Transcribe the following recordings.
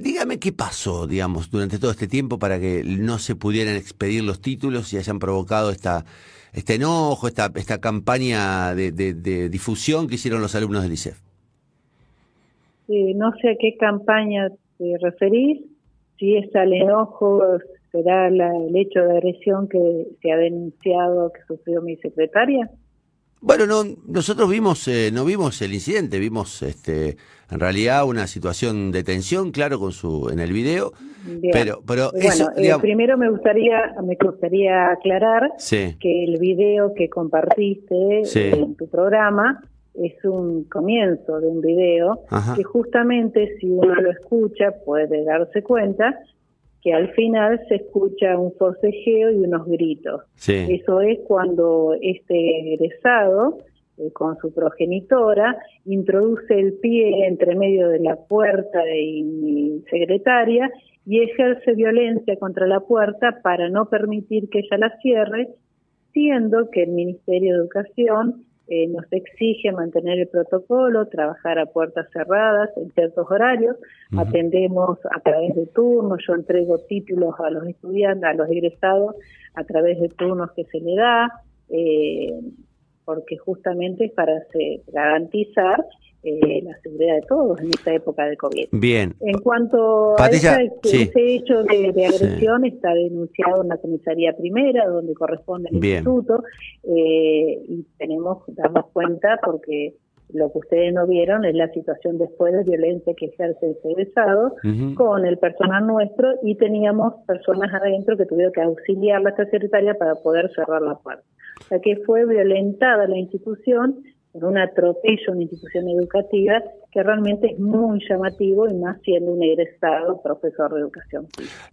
dígame qué pasó, digamos, durante todo este tiempo para que no se pudieran expedir los títulos y hayan provocado esta este enojo, esta, esta campaña de, difusión que hicieron los alumnos del ICEF. no sé a qué campaña te referís, si es al enojo, será el hecho de agresión que se ha denunciado que sufrió mi secretaria. Bueno, no, nosotros vimos, eh, no vimos el incidente, vimos este, en realidad una situación de tensión, claro, con su, en el video. Pero, pero bueno, eh, primero me gustaría, me gustaría aclarar que el video que compartiste en tu programa es un comienzo de un video que justamente si uno lo escucha puede darse cuenta que al final se escucha un forcejeo y unos gritos. Eso es cuando este egresado, eh, con su progenitora, introduce el pie entre medio de la puerta y mi secretaria y ejerce violencia contra la puerta para no permitir que ella la cierre, siendo que el Ministerio de Educación eh, nos exige mantener el protocolo, trabajar a puertas cerradas en ciertos horarios, atendemos a través de turnos, yo entrego títulos a los estudiantes, a los egresados a través de turnos que se le da, eh, porque justamente es para garantizar eh, la seguridad de todos en esta época de COVID. Bien. En cuanto a ese, hecho de, agresión, está denunciado en la comisaría primera, donde corresponde al instituto, eh, y tenemos, damos cuenta porque lo que ustedes no vieron es la situación después de violencia que ejerce el egresado con el personal nuestro y teníamos personas adentro que tuvieron que auxiliar a esta secretaria para poder cerrar la puerta. O sea que fue violentada la institución por un atropello a una institución educativa que realmente es muy llamativo y más siendo un egresado profesor de educación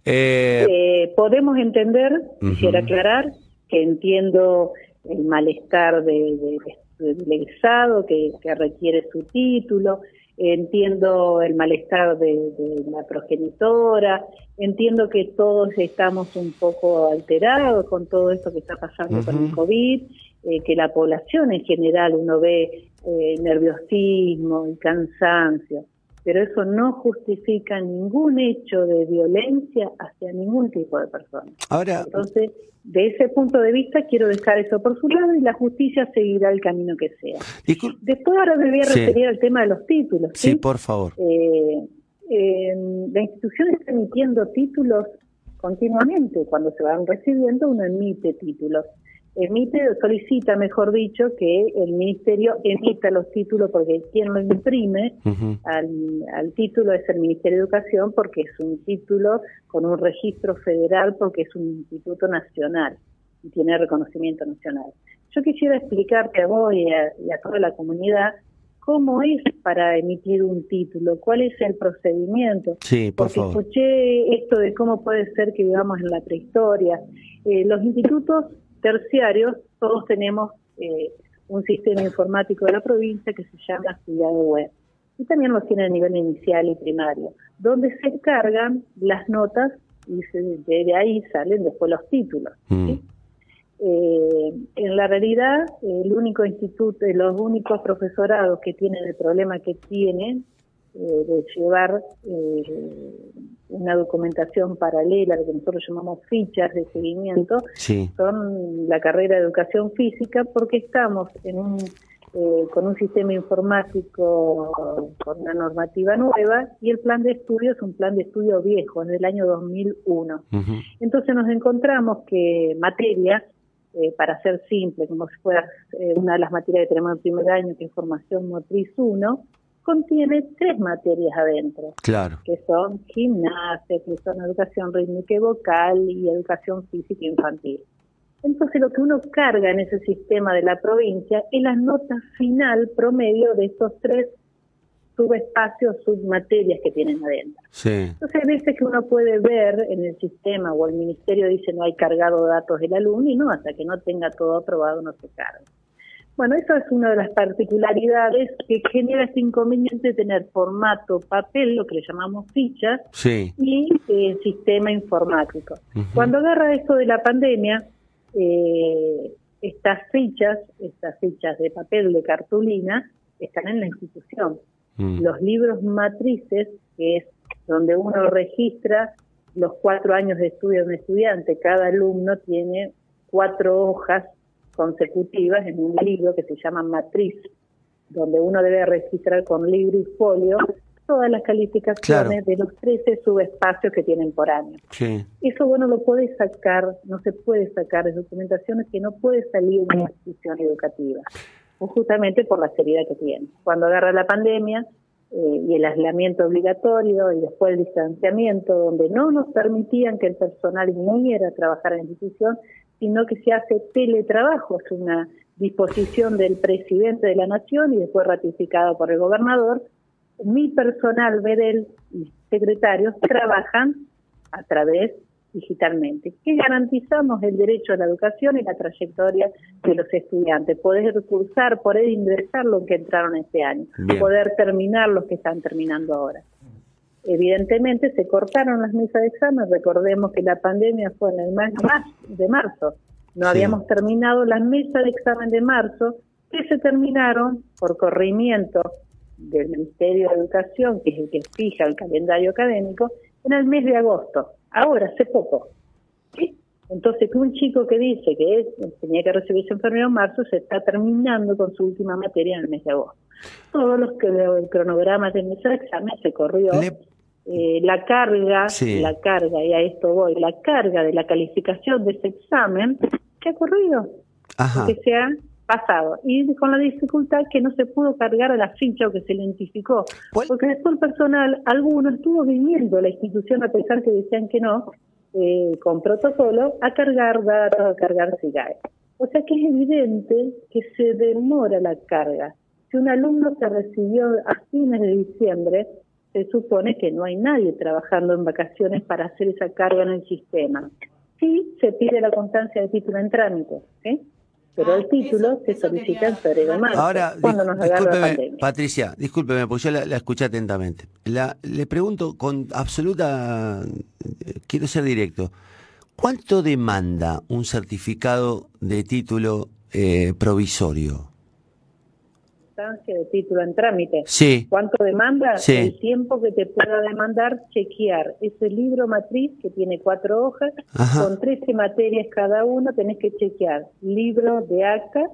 eh, eh, podemos entender, quisiera aclarar, que entiendo el malestar de, del egresado que, requiere su título, entiendo el malestar de, la progenitora, entiendo que todos estamos un poco alterados con todo esto que está pasando con el COVID eh, que la población en general uno ve eh, nerviosismo y cansancio, pero eso no justifica ningún hecho de violencia hacia ningún tipo de persona. Ahora, Entonces, de ese punto de vista quiero dejar eso por su lado y la justicia seguirá el camino que sea. Después ahora me voy a referir al tema de los títulos. Sí, por favor. Eh, la institución está emitiendo títulos continuamente. Cuando se van recibiendo, uno emite títulos emite, solicita, mejor dicho, que el ministerio emita los títulos porque quien lo imprime al, título es el Ministerio de Educación porque es un título con un registro federal porque es un instituto nacional y tiene reconocimiento nacional. Yo quisiera explicarte a vos y a, toda la comunidad cómo es para emitir un título, cuál es el procedimiento. Sí, por Porque escuché esto de cómo puede ser que vivamos en la prehistoria. Eh, los institutos terciarios, todos tenemos eh, un sistema informático de la provincia que se llama Ciudad Web. Y también lo tiene a nivel inicial y primario, donde se cargan las notas y de ahí salen después los títulos. Mm. Eh, en la realidad, el único instituto, los únicos profesorados que tienen el problema que tienen eh, de llevar una documentación paralela, lo que nosotros llamamos fichas de seguimiento, son la carrera de educación física, porque estamos en un, eh, con un sistema informático con una normativa nueva y el plan de estudio es un plan de estudio viejo, es del año 2001. Entonces nos encontramos que materias, eh, para ser simple, como si fuera eh, una de las materias que tenemos en primer año, que es formación motriz 1, contiene tres materias adentro. Claro. Que son gimnasia, que son educación rítmica y vocal y educación física infantil. Entonces lo que uno carga en ese sistema de la provincia es la nota final promedio de estos tres subespacios, submaterias que tienen adentro. Sí. Entonces hay veces que uno puede ver en el sistema o el ministerio dice no hay cargado datos del alumno y no, hasta que no tenga todo aprobado no se carga. Bueno, esa es una de las particularidades que genera este inconveniente de tener formato papel, lo que le llamamos fichas, y eh, sistema informático. Cuando agarra esto de la pandemia, eh, estas fichas, estas fichas de papel, de cartulina, están en la institución. Mm. Los libros matrices, que es donde uno registra los cuatro años de estudio de un estudiante. Cada alumno tiene cuatro hojas consecutivas en un libro que se llama matriz, donde uno debe registrar con libro y folio todas las calificaciones de los 13 subespacios que tienen por año. Eso, bueno, lo puede sacar, no se puede sacar de documentaciones que no puede salir de una institución educativa, justamente por la seriedad que tiene. Cuando agarra la pandemia, eh, y el aislamiento obligatorio y después el distanciamiento, donde no nos permitían que el personal viniera a trabajar en la institución, sino que se hace teletrabajo, es una disposición del presidente de la Nación y después ratificado por el gobernador, mi personal, Bedel y secretarios trabajan a través digitalmente, que garantizamos el derecho a la educación y la trayectoria de los estudiantes, poder cursar, poder ingresar los que entraron este año, poder terminar los que están terminando ahora. Evidentemente se cortaron las mesas de examen, recordemos que la pandemia fue en el mes de marzo, no habíamos terminado las mesas de examen de marzo, que se terminaron por corrimiento del Ministerio de Educación, que es el que fija el calendario académico, en el mes de agosto, ahora, hace poco. Entonces, un chico que dice que tenía que recibirse en febrero o marzo, se está terminando con su última materia en el mes de agosto. Todos los que el cronograma de ese examen se corrió. Eh, la carga, la carga, y a esto voy, la carga de la calificación de ese examen, ¿qué ha ocurrido? Que se ha pasado y con la dificultad que no se pudo cargar a la ficha o que se identificó. Porque después el personal, alguno estuvo viniendo la institución a pesar que decían que no, eh, con protocolo, a cargar datos, a cargar SIGAE. O sea que es evidente que se demora la carga. Si un alumno se recibió a fines de diciembre, se supone que no hay nadie trabajando en vacaciones para hacer esa carga en el sistema. Sí se pide la constancia de título en trámite, ¿sí? pero el ah, título se solicita en febrero marzo, Ahora, cuando nos discúlpeme, Patricia, discúlpeme, porque yo la, escuché atentamente. La, le pregunto con absoluta, quiero ser directo, ¿cuánto demanda un certificado de título eh, provisorio? De título en trámite. Sí. ¿Cuánto demanda? El tiempo que te pueda demandar chequear ese libro matriz que tiene cuatro hojas, con 13 materias cada uno, tenés que chequear libro de acta,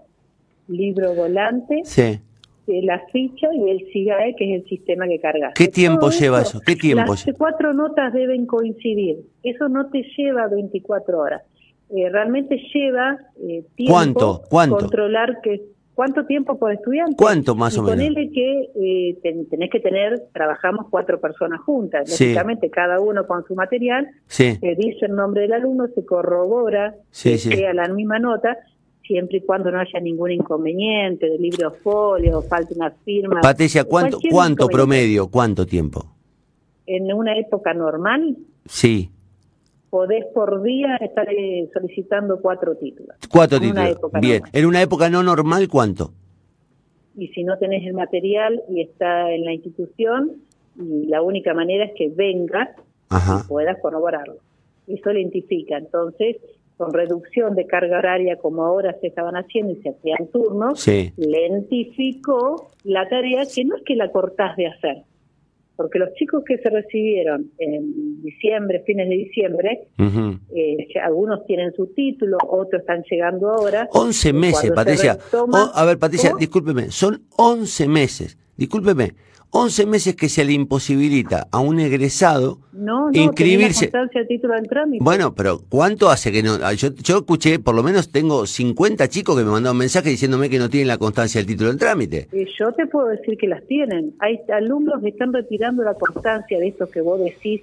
libro volante, sí. Eh, la ficha y el SIGAE, que es el sistema que cargas. ¿Qué tiempo lleva eso? ¿Qué tiempo? Las cuatro notas deben coincidir. Eso no te lleva 24 horas. Eh, realmente lleva eh, tiempo ¿Cuánto? ¿Cuánto? controlar que ¿Cuánto tiempo por estudiante? ¿Cuánto más o menos? Ponele que eh, tenés que tener, trabajamos cuatro personas juntas, lógicamente cada uno con su material, se dice el nombre del alumno, se corrobora, se crea la misma nota, siempre y cuando no haya ningún inconveniente de libro folio, falte una firma. Patricia, ¿cuánto, ¿cuánto promedio? ¿Cuánto tiempo? En una época normal. Sí podés por día estar eh, solicitando cuatro títulos. Cuatro títulos. Bien. En una época no normal, ¿cuánto? Y si no tenés el material y está en la institución, la única manera es que vengas y puedas corroborarlo. Eso le identifica. Entonces, con reducción de carga horaria como ahora se estaban haciendo y se hacían turnos, lentificó la tarea que no es que la cortás de hacer, porque los chicos que se recibieron en diciembre, fines de diciembre, eh, algunos tienen su título, otros están llegando ahora. 11 meses, Patricia. a ver, Patricia, discúlpeme, son 11 meses, discúlpeme. 11 meses que se le imposibilita a un egresado no, no, inscribirse. título trámite. Bueno, pero ¿cuánto hace que no? Yo, yo escuché, por lo menos tengo 50 chicos que me mandaron mensajes diciéndome que no tienen la constancia del título en trámite. Eh, yo te puedo decir que las tienen. Hay alumnos que están retirando la constancia de estos que vos decís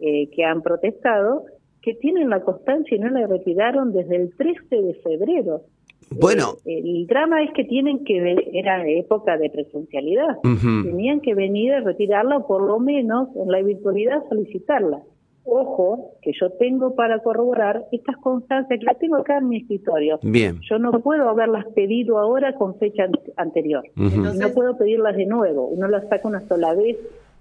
eh, que han protestado, que tienen la constancia y no la retiraron desde el 13 de febrero. Bueno. Eh, el drama es que tienen que, era época de presencialidad, tenían que venir a retirarla o por lo menos en la virtualidad solicitarla. Ojo, que yo tengo para corroborar estas constancias que las tengo acá en mi escritorio. Bien. Yo no puedo haberlas pedido ahora con fecha anterior. No puedo pedirlas de nuevo. Uno las saca una sola vez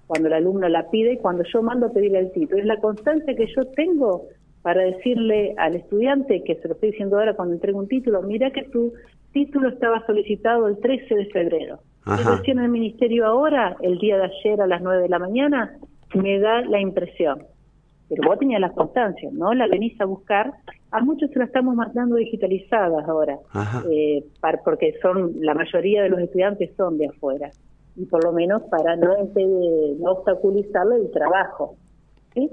cuando el alumno la pide y cuando yo mando a pedir el título. Es la constancia que yo tengo para decirle al estudiante, que se lo estoy diciendo ahora cuando entrego un título, mira que tu título estaba solicitado el 13 de febrero. Recién en el ministerio ahora, el día de ayer a las 9 de la mañana, me da la impresión. Pero vos tenías las constancias, ¿no? La venís a buscar. A muchos se la estamos mandando digitalizadas ahora, eh, porque son la mayoría de los estudiantes son de afuera. Y por lo menos para no, no obstaculizarle el trabajo. ¿sí?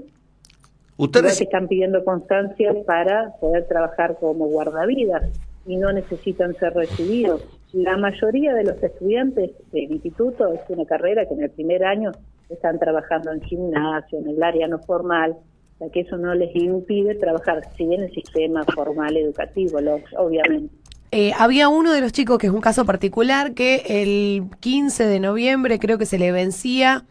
Ustedes están pidiendo constancia para poder trabajar como guardavidas y no necesitan ser recibidos. La mayoría de los estudiantes del instituto es una carrera que en el primer año están trabajando en gimnasio, en el área no formal, sea que eso no les impide trabajar, sí en el sistema formal educativo, obviamente. Eh, había uno de los chicos, que es un caso particular, que el 15 de noviembre creo que se le vencía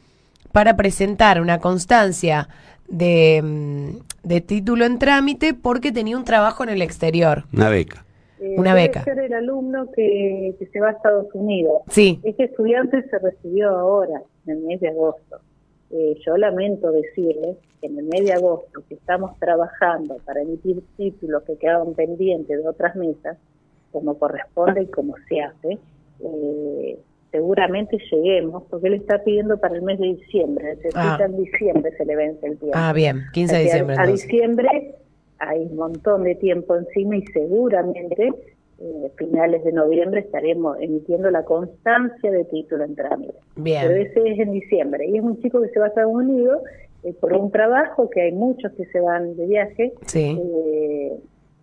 para presentar una constancia de, mm, de título en trámite porque tenía un trabajo en el exterior. Una beca. Eh, una beca. ser el alumno que, se va a Estados Unidos. Sí. Este estudiante se recibió ahora, en el mes de agosto. Eh, yo lamento decirles que en el mes de agosto, que estamos trabajando para emitir títulos que quedaban pendientes de otras mesas, como corresponde y como se hace, eh, seguramente lleguemos, porque él está pidiendo para el mes de diciembre, necesita ah. en diciembre se le vence el tiempo. Ah, bien, 15 de diciembre. A, a diciembre hay un montón de tiempo encima y seguramente eh, finales de noviembre estaremos emitiendo la constancia de título en trámite. Bien. Pero ese es en diciembre y es un chico que se va a Estados Unidos eh, por un trabajo que hay muchos que se van de viaje, sí. eh,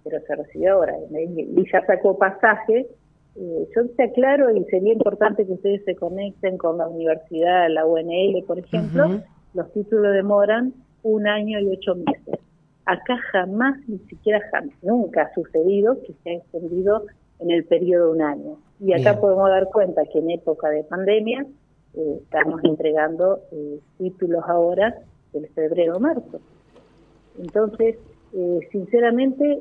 pero se recibió ahora y ya sacó pasaje. Eh, yo te aclaro y sería importante que ustedes se conecten con la universidad, la UNL, por ejemplo. Los títulos demoran un año y ocho meses. Acá jamás, ni siquiera jamás, nunca ha sucedido que se ha extendido en el periodo de un año. Y acá podemos dar cuenta que en época de pandemia eh, estamos entregando eh, títulos ahora del febrero-marzo. Entonces, eh, sinceramente,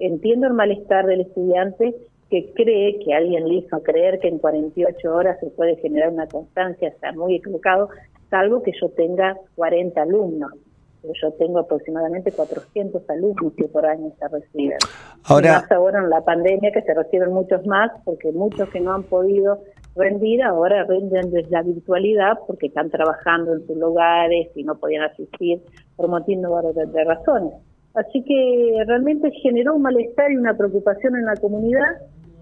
entiendo el malestar del estudiante que cree que alguien le hizo creer que en 48 horas se puede generar una constancia, está muy equivocado, salvo que yo tenga 40 alumnos yo tengo aproximadamente 400 alumnos que por año se reciben. Ahora, más ahora en la pandemia que se reciben muchos más, porque muchos que no han podido rendir ahora rinden desde la virtualidad porque están trabajando en sus lugares y no podían asistir por motivos de, razones. Así que realmente generó un malestar y una preocupación en la comunidad,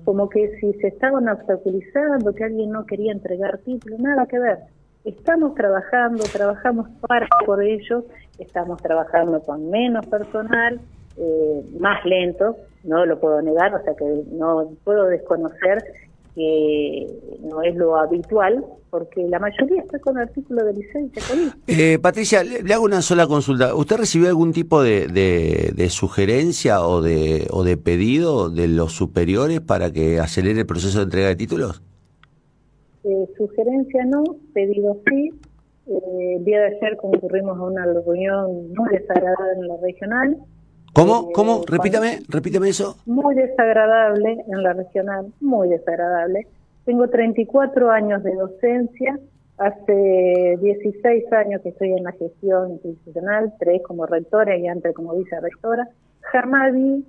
como que si se estaban obstaculizando, que alguien no quería entregar títulos, nada que ver. Estamos trabajando, trabajamos para por ellos, estamos trabajando con menos personal, eh, más lento, no lo puedo negar, o sea que no puedo desconocer que no es lo habitual, porque la mayoría está con artículo de licencia. Eh, Patricia, le, hago una sola consulta. ¿Usted recibió algún tipo de, de, sugerencia o de, o de pedido de los superiores para que acelere el proceso de entrega de títulos? Eh, sugerencia no, pedido sí. Eh, el día de ayer concurrimos a una reunión muy desagradable en la regional. ¿Cómo? Eh, ¿Cómo? Repítame, repítame eso. Muy desagradable en la regional, muy desagradable. Tengo 34 años de docencia, hace 16 años que estoy en la gestión institucional, tres como rectora y antes como vicerrectora. Jamás vi,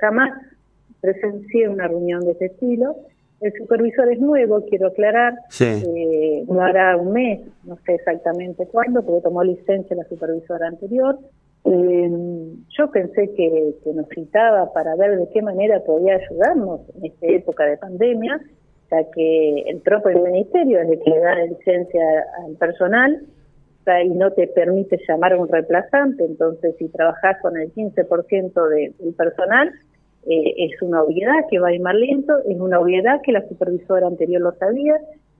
jamás presencié una reunión de este estilo el supervisor es nuevo, quiero aclarar. Eh, no hará un mes, no sé exactamente cuándo, porque tomó licencia la supervisora anterior. Eh, yo pensé que, nos citaba para ver de qué manera podía ayudarnos en esta época de pandemia, ya que el propio ministerio es el que le da la licencia al personal y no te permite llamar a un reemplazante. Entonces, si trabajas con el 15% del personal, eh, es una obviedad que va a ir más lento, es una obviedad que la supervisora anterior lo sabía,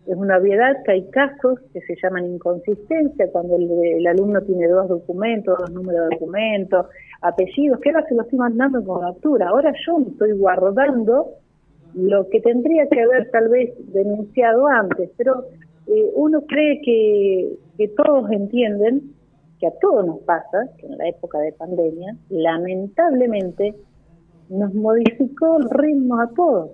es una obviedad que hay casos que se llaman inconsistencia, cuando el, alumno tiene dos documentos, dos números de documentos, apellidos, que ahora se los estoy mandando con captura. Ahora yo me estoy guardando lo que tendría que haber tal vez denunciado antes, pero eh, uno cree que, que todos entienden que a todos nos pasa, que en la época de pandemia, lamentablemente nos modificó el ritmo a todos.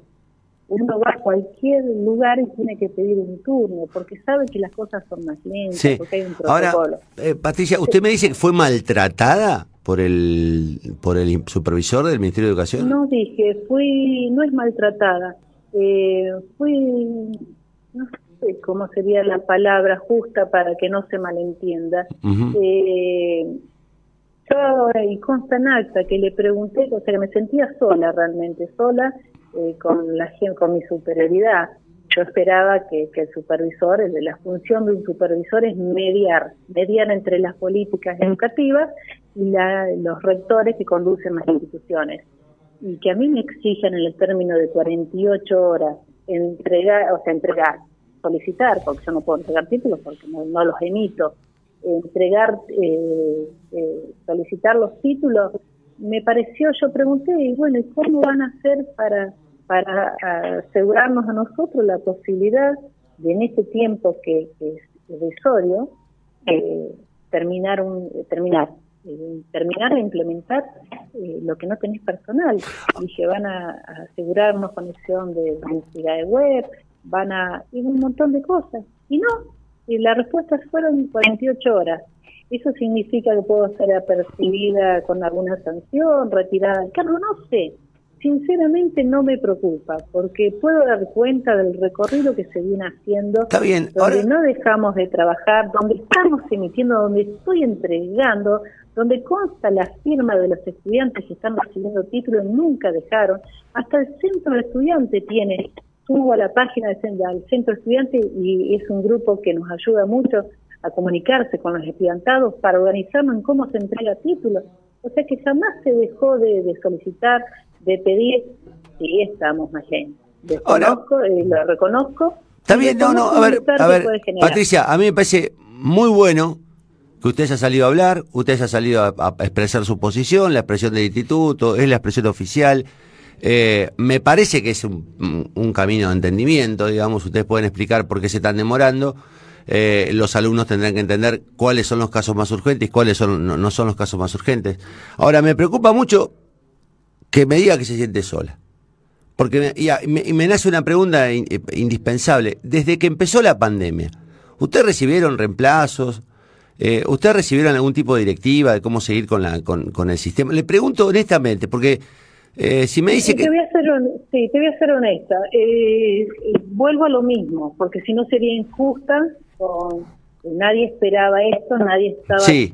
Uno va a cualquier lugar y tiene que pedir un turno, porque sabe que las cosas son más lentas, porque hay un protocolo. Ahora, eh, Patricia, ¿usted me dice que fue maltratada por el, por el supervisor del Ministerio de Educación? No dije, fui, no es maltratada, eh, fui, sé cómo sería la palabra justa para que no se malentienda. eh, yo, y consta en acta que le pregunté, o sea, que me sentía sola realmente, sola eh, con la gente, con mi superioridad. Yo esperaba que, el supervisor, la función de un supervisor es mediar, mediar entre las políticas educativas y los rectores que conducen las instituciones. Y que a mí me exigen en el término de 48 horas entregar, o sea, entregar, solicitar, porque yo no puedo entregar títulos porque no, los emito, entregar, eh, eh, solicitar los títulos, me pareció, yo pregunté, y bueno, ¿y cómo van a hacer para, para asegurarnos a nosotros la posibilidad de en este tiempo que, es irrisorio, eh, terminar un, terminar, terminar de implementar lo que no tenéis personal. Dije, van a, asegurarnos conexión de de web, van a... y un montón de cosas. Y no, y las respuestas fueron 48 horas. ¿Eso significa que puedo ser apercibida con alguna sanción, retirada cargo? No sé. Sinceramente no me preocupa, porque puedo dar cuenta del recorrido que se viene haciendo, Está bien. donde no dejamos de trabajar, donde estamos emitiendo, donde estoy entregando, donde consta la firma de los estudiantes que están recibiendo títulos, nunca dejaron. Hasta el centro de estudiantes tiene subo a la página del centro estudiante y es un grupo que nos ayuda mucho a comunicarse con los estudiantados para organizarnos en cómo se entrega títulos. O sea que jamás se dejó de, solicitar, de pedir, y estamos más. Desconozco, eh, lo reconozco. Está bien, no, no, a ver, a ver, Patricia, a mí me parece muy bueno que usted haya salido a hablar, usted haya salido a expresar su posición, la expresión del instituto, es la expresión oficial. Eh, me parece que es un, camino de entendimiento, digamos, ustedes pueden explicar por qué se están demorando. Eh, los alumnos tendrán que entender cuáles son los casos más urgentes y cuáles no, son los casos más urgentes. Ahora, me preocupa mucho que me diga que se siente sola. Porque me, me, nace una pregunta indispensable. Desde que empezó la pandemia, ¿ustedes recibieron reemplazos? Eh, ¿Ustedes recibieron algún tipo de directiva de cómo seguir con, la, con el sistema? Le pregunto honestamente, porque eh, si me dice que... Te voy a ser, sí, te voy a ser honesta. Eh, vuelvo a lo mismo, porque si no sería injusta. nadie esperaba esto, nadie estaba eh,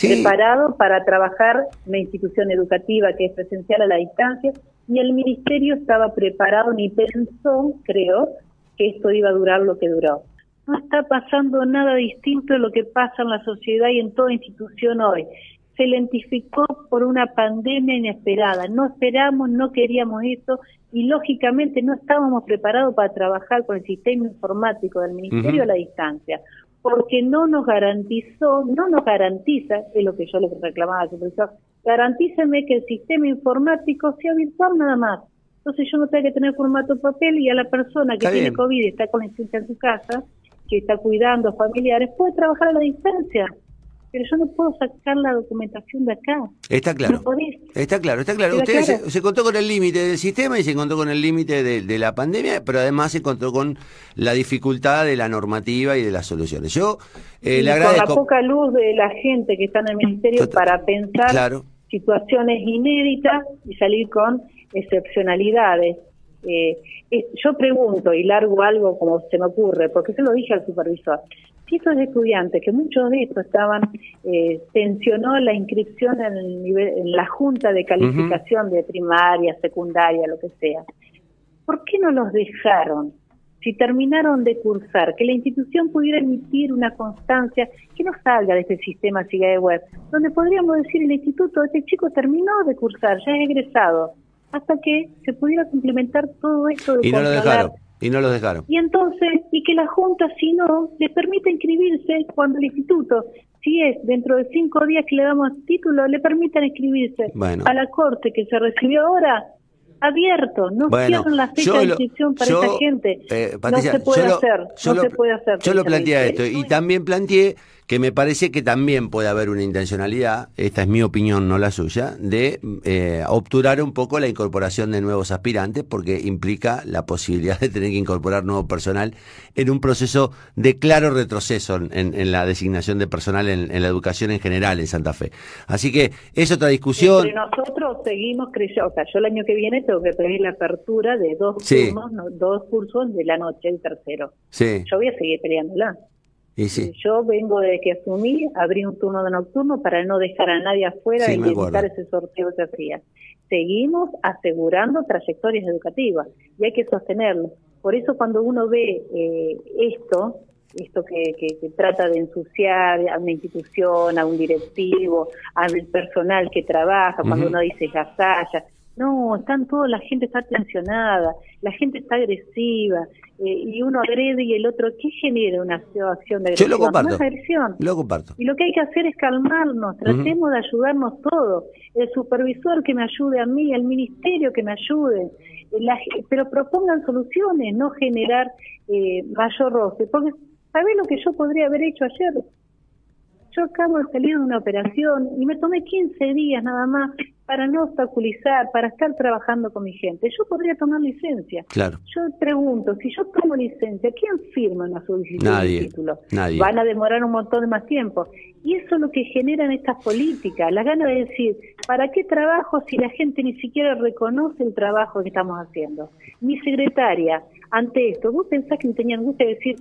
preparado para trabajar una institución educativa que es presencial a la distancia, y el ministerio estaba preparado ni pensó, creo, que esto iba a durar lo que duró. No está pasando nada distinto de lo que pasa en la sociedad y en toda institución hoy se lentificó por una pandemia inesperada. No esperamos, no queríamos esto y lógicamente no estábamos preparados para trabajar con el sistema informático del Ministerio a la distancia, porque no nos garantizó, no nos garantiza, es lo que yo le reclamaba al profesor, garantíceme que el sistema informático sea virtual nada más. Entonces yo no tengo que tener formato papel y a la persona que tiene COVID y está con la en su casa, que está cuidando a familiares, puede trabajar a la distancia pero yo no puedo sacar la documentación de acá. Está claro. está claro, está claro. Usted Se, contó con el límite del sistema y se encontró con el límite de, la pandemia, pero además se encontró con la dificultad de la normativa y de las soluciones. Yo eh, le agradezco. Con la poca luz de la gente que está en el ministerio para pensar situaciones inéditas y salir con excepcionalidades. Eh, yo pregunto y largo algo como se me ocurre, porque se lo dije al supervisor si estos estudiantes, que muchos de estos estaban, eh, tensionó la inscripción en, el nivel, en la junta de calificación de primaria, secundaria, lo que sea, ¿por qué no los dejaron? Si terminaron de cursar, que la institución pudiera emitir una constancia que no salga de este sistema de Web, donde podríamos decir el instituto, este chico terminó de cursar, ya es egresado, hasta que se pudiera complementar todo esto de y no lo dejaron y no los dejaron. Y entonces, y que la Junta, si no, le permite inscribirse cuando el instituto, si es dentro de cinco días que le damos título, le permitan inscribirse a la Corte que se recibió ahora, abierto, no bueno, la fecha de inscripción para esa gente. Eh, no se puede hacer, no se puede hacer. Yo lo planteé esto y también planteé que me parece que también puede haber una intencionalidad, esta es mi opinión, no la suya, de eh, obturar un poco la incorporación de nuevos aspirantes, porque implica la posibilidad de tener que incorporar nuevo personal en un proceso de claro retroceso en, la designación de personal en, la educación en general en Santa Fe. Así que es otra discusión. nosotros seguimos creyendo, o sea, yo el año que viene tengo que pedir la apertura de dos dos cursos de la noche, el tercero. Sí. Yo voy a seguir peleándola. Y sí. Yo vengo de que asumí, abrí un turno de nocturno para no dejar a nadie afuera y evitar ese sorteo que hacía. Seguimos asegurando trayectorias educativas y hay que sostenerlo. Por eso cuando uno ve eh, esto, esto que, que, trata de ensuciar a una institución, a un directivo, al personal que trabaja, cuando uno dice gasalla, no, están todos, la gente está tensionada, la gente está agresiva, eh, y uno agrede y el otro, ¿qué genera una acción de agresión? Yo lo comparto. agresión. Lo comparto. Y lo que hay que hacer es calmarnos, tratemos de ayudarnos todos. El supervisor que me ayude a mí, el ministerio que me ayude, pero propongan soluciones, no generar eh, mayor roce. Porque, ¿sabés lo que yo podría haber hecho ayer? Yo acabo de salir de una operación y me tomé 15 días nada más para no obstaculizar, para estar trabajando con mi gente. Yo podría tomar licencia. Claro. Yo pregunto, si yo tomo licencia, ¿quién firma una solicitud de título? Nadie. Van a demorar un montón de más tiempo. Y eso es lo que generan estas políticas, la gana de decir, ¿para qué trabajo si la gente ni siquiera reconoce el trabajo que estamos haciendo? Mi secretaria, ante esto, ¿vos pensás que me tenía angustia de decir,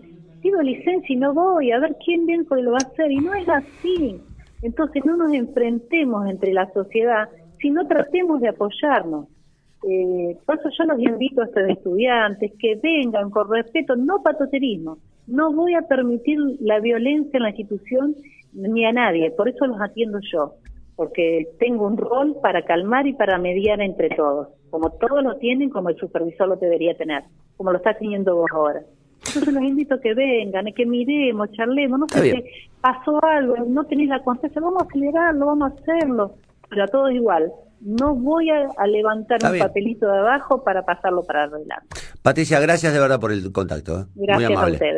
pido licencia y no voy, a ver quién bien lo va a hacer? Y no es así. Entonces no nos enfrentemos entre la sociedad si no tratemos de apoyarnos. Eh, por eso yo los invito a estos estudiantes que vengan con respeto, no patoterismo. No voy a permitir la violencia en la institución ni a nadie, por eso los atiendo yo, porque tengo un rol para calmar y para mediar entre todos, como todos lo tienen, como el supervisor lo debería tener, como lo está teniendo vos ahora. Entonces los invito a que vengan, a que miremos, charlemos, no sé si pasó algo, no tenéis la conciencia, vamos a acelerarlo, vamos a hacerlo pero a todos igual. No voy a, levantar un papelito de abajo para pasarlo para adelante. Patricia, gracias de verdad por el contacto. ¿eh? Gracias Muy amable. a ustedes.